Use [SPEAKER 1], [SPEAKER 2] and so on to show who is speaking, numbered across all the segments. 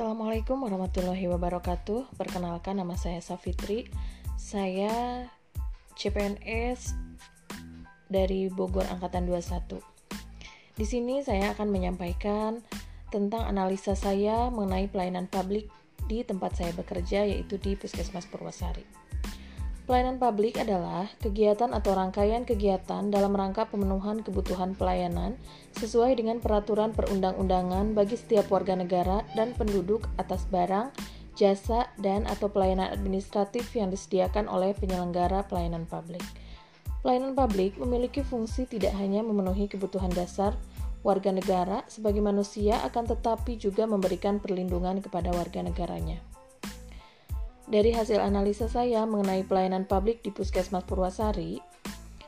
[SPEAKER 1] Assalamualaikum warahmatullahi wabarakatuh. Perkenalkan nama saya Safitri. Saya CPNS dari Bogor angkatan 21. Di sini saya akan menyampaikan tentang analisa saya mengenai pelayanan publik di tempat saya bekerja yaitu di Puskesmas Purwasari. Pelayanan publik adalah kegiatan atau rangkaian kegiatan dalam rangka pemenuhan kebutuhan pelayanan sesuai dengan peraturan perundang-undangan bagi setiap warga negara dan penduduk atas barang, jasa, dan atau pelayanan administratif yang disediakan oleh penyelenggara pelayanan publik. Pelayanan publik memiliki fungsi tidak hanya memenuhi kebutuhan dasar warga negara sebagai manusia akan tetapi juga memberikan perlindungan kepada warga negaranya. Dari hasil analisa saya mengenai pelayanan publik di Puskesmas Purwasari,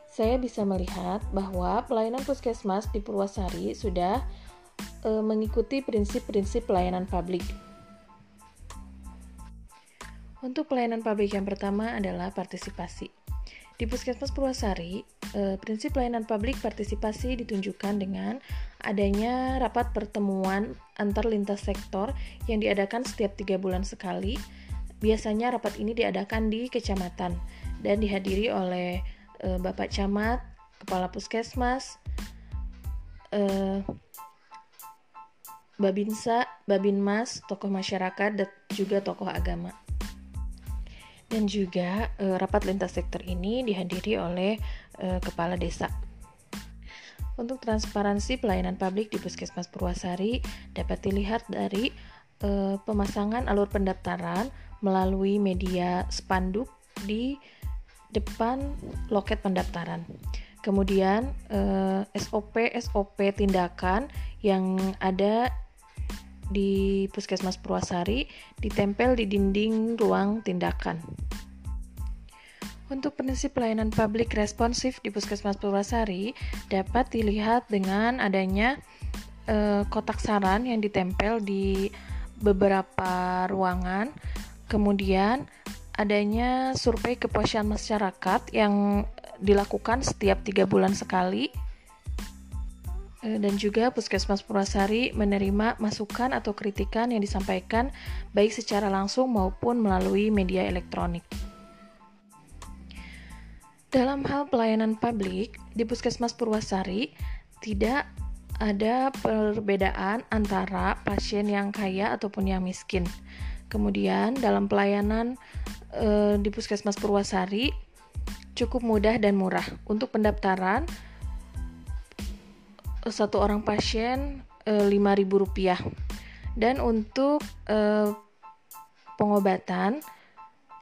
[SPEAKER 1] saya bisa melihat bahwa pelayanan Puskesmas di Purwasari sudah e, mengikuti prinsip-prinsip pelayanan publik. Untuk pelayanan publik yang pertama adalah partisipasi. Di Puskesmas Purwasari, e, prinsip pelayanan publik partisipasi ditunjukkan dengan adanya rapat pertemuan antar lintas sektor yang diadakan setiap tiga bulan sekali Biasanya rapat ini diadakan di kecamatan dan dihadiri oleh e, Bapak Camat, Kepala Puskesmas, e, Babinsa, Babinmas, tokoh masyarakat, dan juga tokoh agama. Dan juga e, rapat lintas sektor ini dihadiri oleh e, Kepala Desa. Untuk transparansi pelayanan publik di Puskesmas Purwasari dapat dilihat dari e, pemasangan alur pendaftaran melalui media spanduk di depan loket pendaftaran. Kemudian eh, SOP SOP tindakan yang ada di Puskesmas Purwasari ditempel di dinding ruang tindakan. Untuk prinsip pelayanan publik responsif di Puskesmas Purwasari dapat dilihat dengan adanya eh, kotak saran yang ditempel di beberapa ruangan Kemudian adanya survei kepuasan masyarakat yang dilakukan setiap tiga bulan sekali e, dan juga Puskesmas Purwasari menerima masukan atau kritikan yang disampaikan baik secara langsung maupun melalui media elektronik. Dalam hal pelayanan publik di Puskesmas Purwasari tidak ada perbedaan antara pasien yang kaya ataupun yang miskin. Kemudian dalam pelayanan e, di Puskesmas Purwasari cukup mudah dan murah. Untuk pendaftaran satu orang pasien eh, Rp5.000 dan untuk e, pengobatan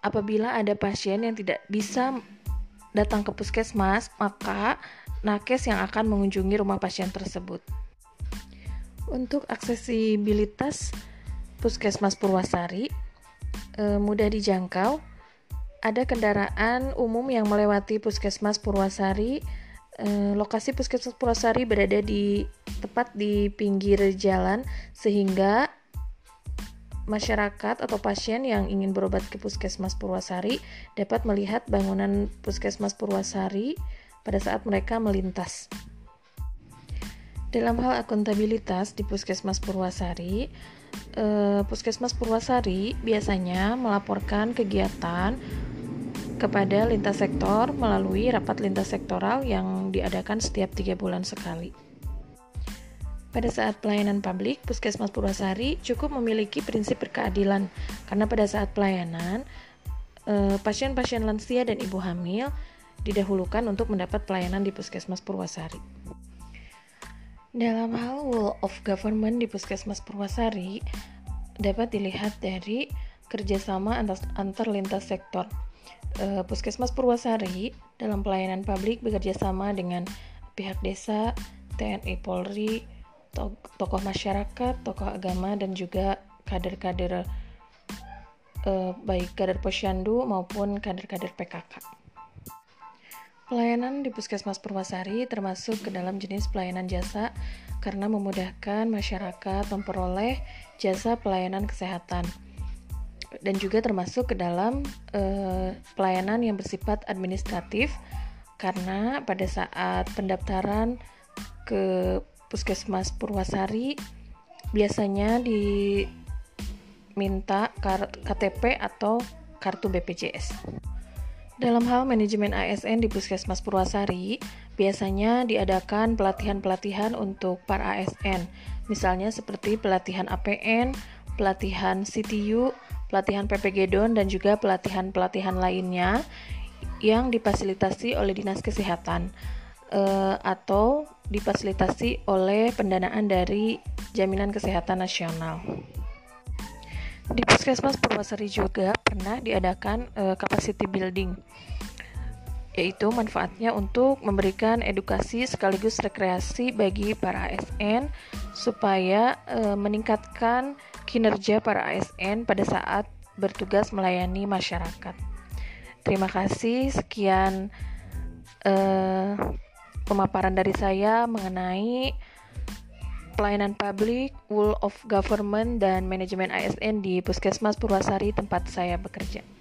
[SPEAKER 1] apabila ada pasien yang tidak bisa datang ke puskesmas, maka nakes yang akan mengunjungi rumah pasien tersebut. Untuk aksesibilitas Puskesmas Purwasari e, mudah dijangkau. Ada kendaraan umum yang melewati Puskesmas Purwasari. E, lokasi Puskesmas Purwasari berada di tepat di pinggir jalan sehingga masyarakat atau pasien yang ingin berobat ke Puskesmas Purwasari dapat melihat bangunan Puskesmas Purwasari pada saat mereka melintas. Dalam hal akuntabilitas di Puskesmas Purwasari, eh, Puskesmas Purwasari biasanya melaporkan kegiatan kepada lintas sektor melalui rapat lintas sektoral yang diadakan setiap tiga bulan sekali. Pada saat pelayanan publik, Puskesmas Purwasari cukup memiliki prinsip berkeadilan karena pada saat pelayanan, eh, pasien-pasien lansia dan ibu hamil didahulukan untuk mendapat pelayanan di Puskesmas Purwasari. Dalam hal rule of government di Puskesmas Purwasari dapat dilihat dari kerjasama antar, lintas sektor. E, Puskesmas Purwasari dalam pelayanan publik bekerja sama dengan pihak desa, TNI Polri, to tokoh masyarakat, tokoh agama, dan juga kader-kader e, baik kader posyandu maupun kader-kader PKK. Pelayanan di Puskesmas Purwasari termasuk ke dalam jenis pelayanan jasa karena memudahkan masyarakat memperoleh jasa pelayanan kesehatan dan juga termasuk ke dalam eh, pelayanan yang bersifat administratif karena pada saat pendaftaran ke Puskesmas Purwasari biasanya di minta KTP atau kartu BPJS. Dalam hal manajemen ASN di Puskesmas Purwasari, biasanya diadakan pelatihan-pelatihan untuk para ASN, misalnya seperti pelatihan APN, pelatihan CTU, pelatihan PPG DON, dan juga pelatihan-pelatihan lainnya yang difasilitasi oleh Dinas Kesehatan uh, atau difasilitasi oleh pendanaan dari Jaminan Kesehatan Nasional. Di Puskesmas Purwasari juga pernah diadakan uh, capacity building yaitu manfaatnya untuk memberikan edukasi sekaligus rekreasi bagi para ASN supaya uh, meningkatkan kinerja para ASN pada saat bertugas melayani masyarakat. Terima kasih sekian uh, pemaparan dari saya mengenai pelayanan publik, Wool of Government, dan manajemen ASN di Puskesmas Purwasari tempat saya bekerja.